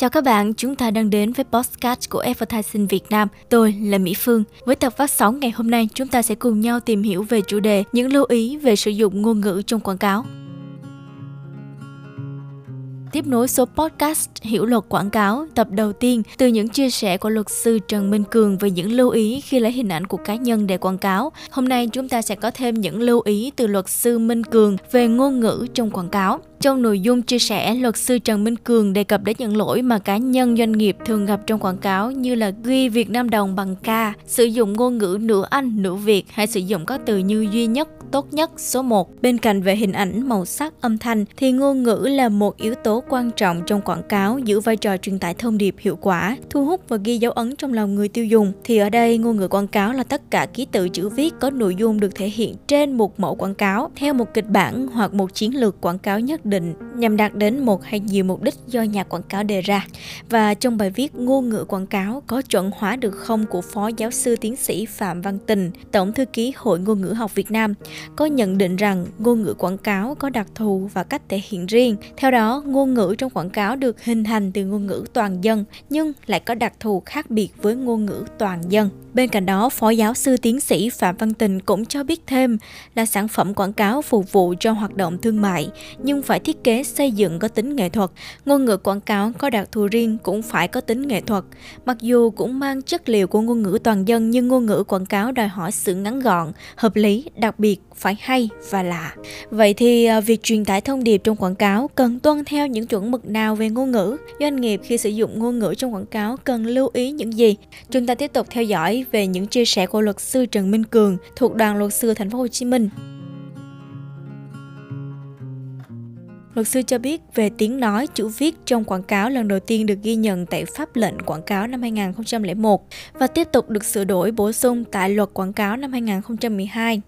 Chào các bạn, chúng ta đang đến với podcast của Advertising Việt Nam. Tôi là Mỹ Phương. Với tập phát sóng ngày hôm nay, chúng ta sẽ cùng nhau tìm hiểu về chủ đề những lưu ý về sử dụng ngôn ngữ trong quảng cáo tiếp nối số podcast Hiểu luật quảng cáo tập đầu tiên từ những chia sẻ của luật sư Trần Minh Cường về những lưu ý khi lấy hình ảnh của cá nhân để quảng cáo. Hôm nay chúng ta sẽ có thêm những lưu ý từ luật sư Minh Cường về ngôn ngữ trong quảng cáo. Trong nội dung chia sẻ, luật sư Trần Minh Cường đề cập đến những lỗi mà cá nhân doanh nghiệp thường gặp trong quảng cáo như là ghi Việt Nam đồng bằng ca, sử dụng ngôn ngữ nửa Anh, nửa Việt hay sử dụng các từ như duy nhất, tốt nhất, số 1. Bên cạnh về hình ảnh, màu sắc, âm thanh thì ngôn ngữ là một yếu tố quan trọng trong quảng cáo giữ vai trò truyền tải thông điệp hiệu quả, thu hút và ghi dấu ấn trong lòng người tiêu dùng. Thì ở đây ngôn ngữ quảng cáo là tất cả ký tự chữ viết có nội dung được thể hiện trên một mẫu quảng cáo theo một kịch bản hoặc một chiến lược quảng cáo nhất định nhằm đạt đến một hay nhiều mục đích do nhà quảng cáo đề ra. Và trong bài viết ngôn ngữ quảng cáo có chuẩn hóa được không của Phó Giáo sư Tiến sĩ Phạm Văn Tình, Tổng thư ký Hội Ngôn ngữ học Việt Nam, có nhận định rằng ngôn ngữ quảng cáo có đặc thù và cách thể hiện riêng. Theo đó, ngôn ngữ trong quảng cáo được hình thành từ ngôn ngữ toàn dân nhưng lại có đặc thù khác biệt với ngôn ngữ toàn dân. Bên cạnh đó, Phó giáo sư tiến sĩ Phạm Văn Tình cũng cho biết thêm là sản phẩm quảng cáo phục vụ cho hoạt động thương mại nhưng phải thiết kế xây dựng có tính nghệ thuật. Ngôn ngữ quảng cáo có đặc thù riêng cũng phải có tính nghệ thuật. Mặc dù cũng mang chất liệu của ngôn ngữ toàn dân nhưng ngôn ngữ quảng cáo đòi hỏi sự ngắn gọn, hợp lý, đặc biệt phải hay và lạ. Vậy thì à, việc truyền tải thông điệp trong quảng cáo cần tuân theo những chuẩn mực nào về ngôn ngữ? Doanh nghiệp khi sử dụng ngôn ngữ trong quảng cáo cần lưu ý những gì? Chúng ta tiếp tục theo dõi về những chia sẻ của luật sư Trần Minh Cường thuộc đoàn luật sư thành phố Hồ Chí Minh. Luật sư cho biết về tiếng nói chữ viết trong quảng cáo lần đầu tiên được ghi nhận tại pháp lệnh quảng cáo năm 2001 và tiếp tục được sửa đổi bổ sung tại luật quảng cáo năm 2012.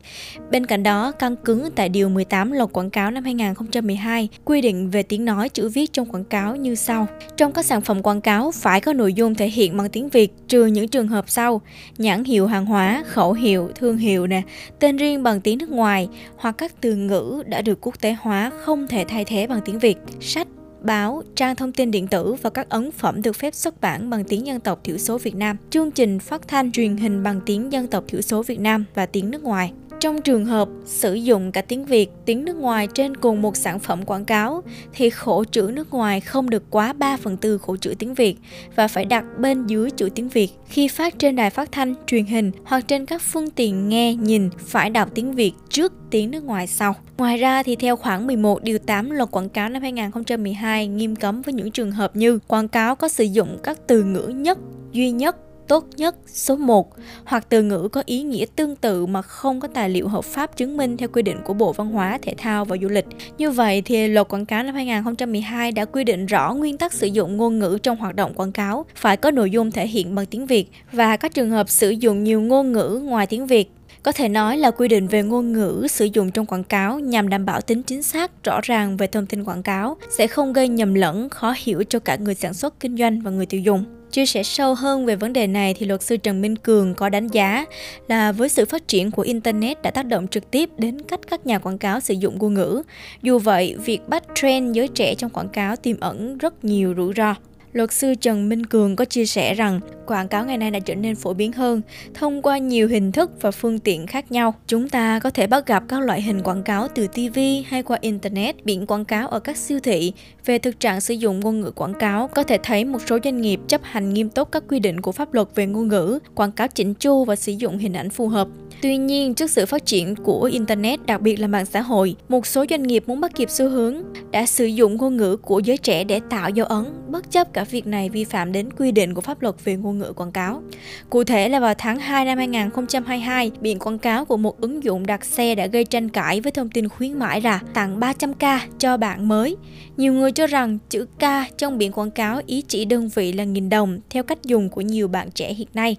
Bên cạnh đó, căn cứ tại điều 18 luật quảng cáo năm 2012 quy định về tiếng nói chữ viết trong quảng cáo như sau. Trong các sản phẩm quảng cáo phải có nội dung thể hiện bằng tiếng Việt trừ những trường hợp sau: nhãn hiệu hàng hóa, khẩu hiệu, thương hiệu nè, tên riêng bằng tiếng nước ngoài hoặc các từ ngữ đã được quốc tế hóa không thể thay thế thế bằng tiếng Việt, sách, báo, trang thông tin điện tử và các ấn phẩm được phép xuất bản bằng tiếng dân tộc thiểu số Việt Nam, chương trình phát thanh truyền hình bằng tiếng dân tộc thiểu số Việt Nam và tiếng nước ngoài. Trong trường hợp sử dụng cả tiếng Việt, tiếng nước ngoài trên cùng một sản phẩm quảng cáo thì khổ chữ nước ngoài không được quá 3 phần tư khổ chữ tiếng Việt và phải đặt bên dưới chữ tiếng Việt. Khi phát trên đài phát thanh, truyền hình hoặc trên các phương tiện nghe, nhìn phải đọc tiếng Việt trước tiếng nước ngoài sau. Ngoài ra thì theo khoảng 11 điều 8 luật quảng cáo năm 2012 nghiêm cấm với những trường hợp như quảng cáo có sử dụng các từ ngữ nhất, duy nhất, tốt nhất số 1 hoặc từ ngữ có ý nghĩa tương tự mà không có tài liệu hợp pháp chứng minh theo quy định của Bộ Văn hóa, Thể thao và Du lịch. Như vậy thì luật quảng cáo năm 2012 đã quy định rõ nguyên tắc sử dụng ngôn ngữ trong hoạt động quảng cáo phải có nội dung thể hiện bằng tiếng Việt và các trường hợp sử dụng nhiều ngôn ngữ ngoài tiếng Việt có thể nói là quy định về ngôn ngữ sử dụng trong quảng cáo nhằm đảm bảo tính chính xác rõ ràng về thông tin quảng cáo sẽ không gây nhầm lẫn khó hiểu cho cả người sản xuất kinh doanh và người tiêu dùng Chia sẻ sâu hơn về vấn đề này thì luật sư Trần Minh Cường có đánh giá là với sự phát triển của Internet đã tác động trực tiếp đến cách các nhà quảng cáo sử dụng ngôn ngữ. Dù vậy, việc bắt trend giới trẻ trong quảng cáo tiềm ẩn rất nhiều rủi ro. Luật sư Trần Minh Cường có chia sẻ rằng quảng cáo ngày nay đã trở nên phổ biến hơn thông qua nhiều hình thức và phương tiện khác nhau. Chúng ta có thể bắt gặp các loại hình quảng cáo từ TV hay qua Internet, biển quảng cáo ở các siêu thị. Về thực trạng sử dụng ngôn ngữ quảng cáo, có thể thấy một số doanh nghiệp chấp hành nghiêm túc các quy định của pháp luật về ngôn ngữ, quảng cáo chỉnh chu và sử dụng hình ảnh phù hợp. Tuy nhiên, trước sự phát triển của Internet, đặc biệt là mạng xã hội, một số doanh nghiệp muốn bắt kịp xu hướng đã sử dụng ngôn ngữ của giới trẻ để tạo dấu ấn, bất chấp cả việc này vi phạm đến quy định của pháp luật về ngôn ngữ quảng cáo. Cụ thể là vào tháng 2 năm 2022, biển quảng cáo của một ứng dụng đặt xe đã gây tranh cãi với thông tin khuyến mãi là tặng 300k cho bạn mới. Nhiều người cho rằng chữ k trong biển quảng cáo ý chỉ đơn vị là nghìn đồng theo cách dùng của nhiều bạn trẻ hiện nay.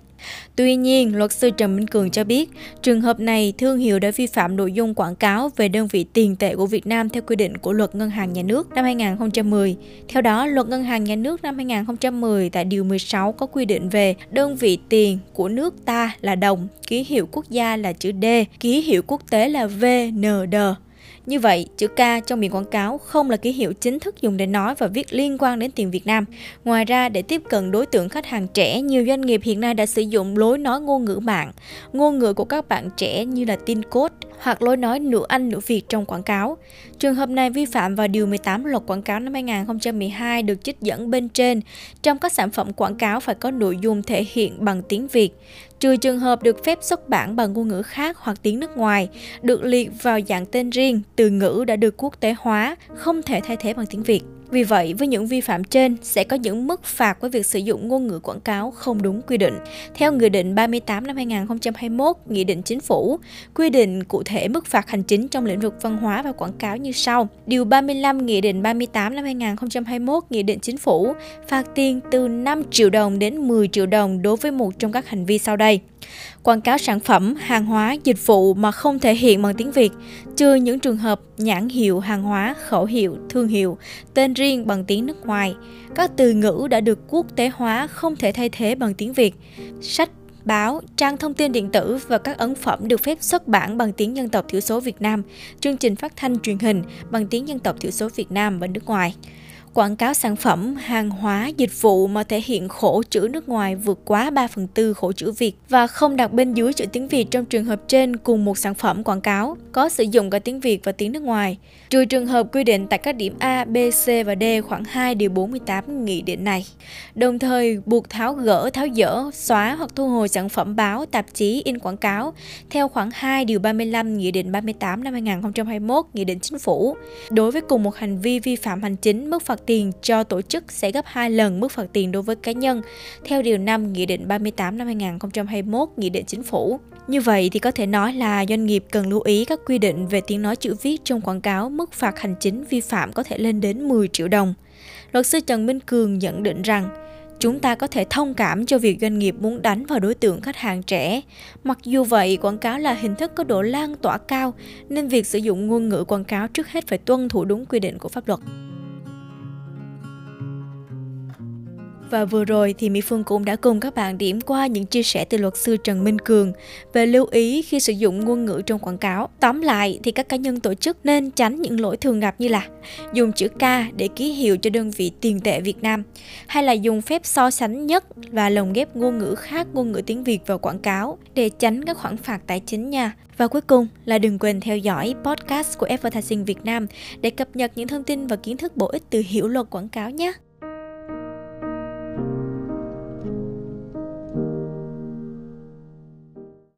Tuy nhiên, luật sư Trần Minh Cường cho biết, trường hợp này thương hiệu đã vi phạm nội dung quảng cáo về đơn vị tiền tệ của Việt Nam theo quy định của Luật Ngân hàng Nhà nước năm 2010. Theo đó, Luật Ngân hàng Nhà nước năm 2010 tại Điều 16 có quy định về đơn vị tiền của nước ta là đồng, ký hiệu quốc gia là chữ D, ký hiệu quốc tế là VND. Như vậy, chữ K trong biển quảng cáo không là ký hiệu chính thức dùng để nói và viết liên quan đến tiền Việt Nam. Ngoài ra, để tiếp cận đối tượng khách hàng trẻ, nhiều doanh nghiệp hiện nay đã sử dụng lối nói ngôn ngữ mạng, ngôn ngữ của các bạn trẻ như là tin code hoặc lối nói nửa Anh nửa Việt trong quảng cáo. Trường hợp này vi phạm vào Điều 18 Luật Quảng cáo năm 2012 được trích dẫn bên trên. Trong các sản phẩm quảng cáo phải có nội dung thể hiện bằng tiếng Việt, trừ trường hợp được phép xuất bản bằng ngôn ngữ khác hoặc tiếng nước ngoài, được liệt vào dạng tên riêng, từ ngữ đã được quốc tế hóa, không thể thay thế bằng tiếng Việt. Vì vậy, với những vi phạm trên sẽ có những mức phạt với việc sử dụng ngôn ngữ quảng cáo không đúng quy định. Theo Nghị định 38 năm 2021, Nghị định Chính phủ quy định cụ thể mức phạt hành chính trong lĩnh vực văn hóa và quảng cáo như sau. Điều 35 Nghị định 38 năm 2021, Nghị định Chính phủ phạt tiền từ 5 triệu đồng đến 10 triệu đồng đối với một trong các hành vi sau đây quảng cáo sản phẩm, hàng hóa, dịch vụ mà không thể hiện bằng tiếng Việt, trừ những trường hợp nhãn hiệu hàng hóa, khẩu hiệu, thương hiệu, tên riêng bằng tiếng nước ngoài. Các từ ngữ đã được quốc tế hóa không thể thay thế bằng tiếng Việt. Sách, báo, trang thông tin điện tử và các ấn phẩm được phép xuất bản bằng tiếng dân tộc thiểu số Việt Nam, chương trình phát thanh truyền hình bằng tiếng dân tộc thiểu số Việt Nam và nước ngoài quảng cáo sản phẩm, hàng hóa, dịch vụ mà thể hiện khổ chữ nước ngoài vượt quá 3 phần tư khổ chữ Việt và không đặt bên dưới chữ tiếng Việt trong trường hợp trên cùng một sản phẩm quảng cáo có sử dụng cả tiếng Việt và tiếng nước ngoài, trừ trường hợp quy định tại các điểm A, B, C và D khoảng 2 điều 48 nghị định này. Đồng thời buộc tháo gỡ, tháo dỡ, xóa hoặc thu hồi sản phẩm báo, tạp chí, in quảng cáo theo khoảng 2 điều 35 Nghị định 38 năm 2021 Nghị định Chính phủ. Đối với cùng một hành vi vi phạm hành chính, mức phạt tiền cho tổ chức sẽ gấp 2 lần mức phạt tiền đối với cá nhân, theo Điều 5 Nghị định 38 năm 2021 Nghị định Chính phủ. Như vậy thì có thể nói là doanh nghiệp cần lưu ý các quy định về tiếng nói chữ viết trong quảng cáo, mức phạt hành chính vi phạm có thể lên đến 10 triệu đồng. Luật sư Trần Minh Cường nhận định rằng, chúng ta có thể thông cảm cho việc doanh nghiệp muốn đánh vào đối tượng khách hàng trẻ. Mặc dù vậy, quảng cáo là hình thức có độ lan tỏa cao, nên việc sử dụng ngôn ngữ quảng cáo trước hết phải tuân thủ đúng quy định của pháp luật. Và vừa rồi thì Mỹ Phương cũng đã cùng các bạn điểm qua những chia sẻ từ luật sư Trần Minh Cường về lưu ý khi sử dụng ngôn ngữ trong quảng cáo. Tóm lại thì các cá nhân tổ chức nên tránh những lỗi thường gặp như là dùng chữ K để ký hiệu cho đơn vị tiền tệ Việt Nam, hay là dùng phép so sánh nhất và lồng ghép ngôn ngữ khác ngôn ngữ tiếng Việt vào quảng cáo để tránh các khoản phạt tài chính nha. Và cuối cùng là đừng quên theo dõi podcast của Advertising Việt Nam để cập nhật những thông tin và kiến thức bổ ích từ hiểu luật quảng cáo nhé.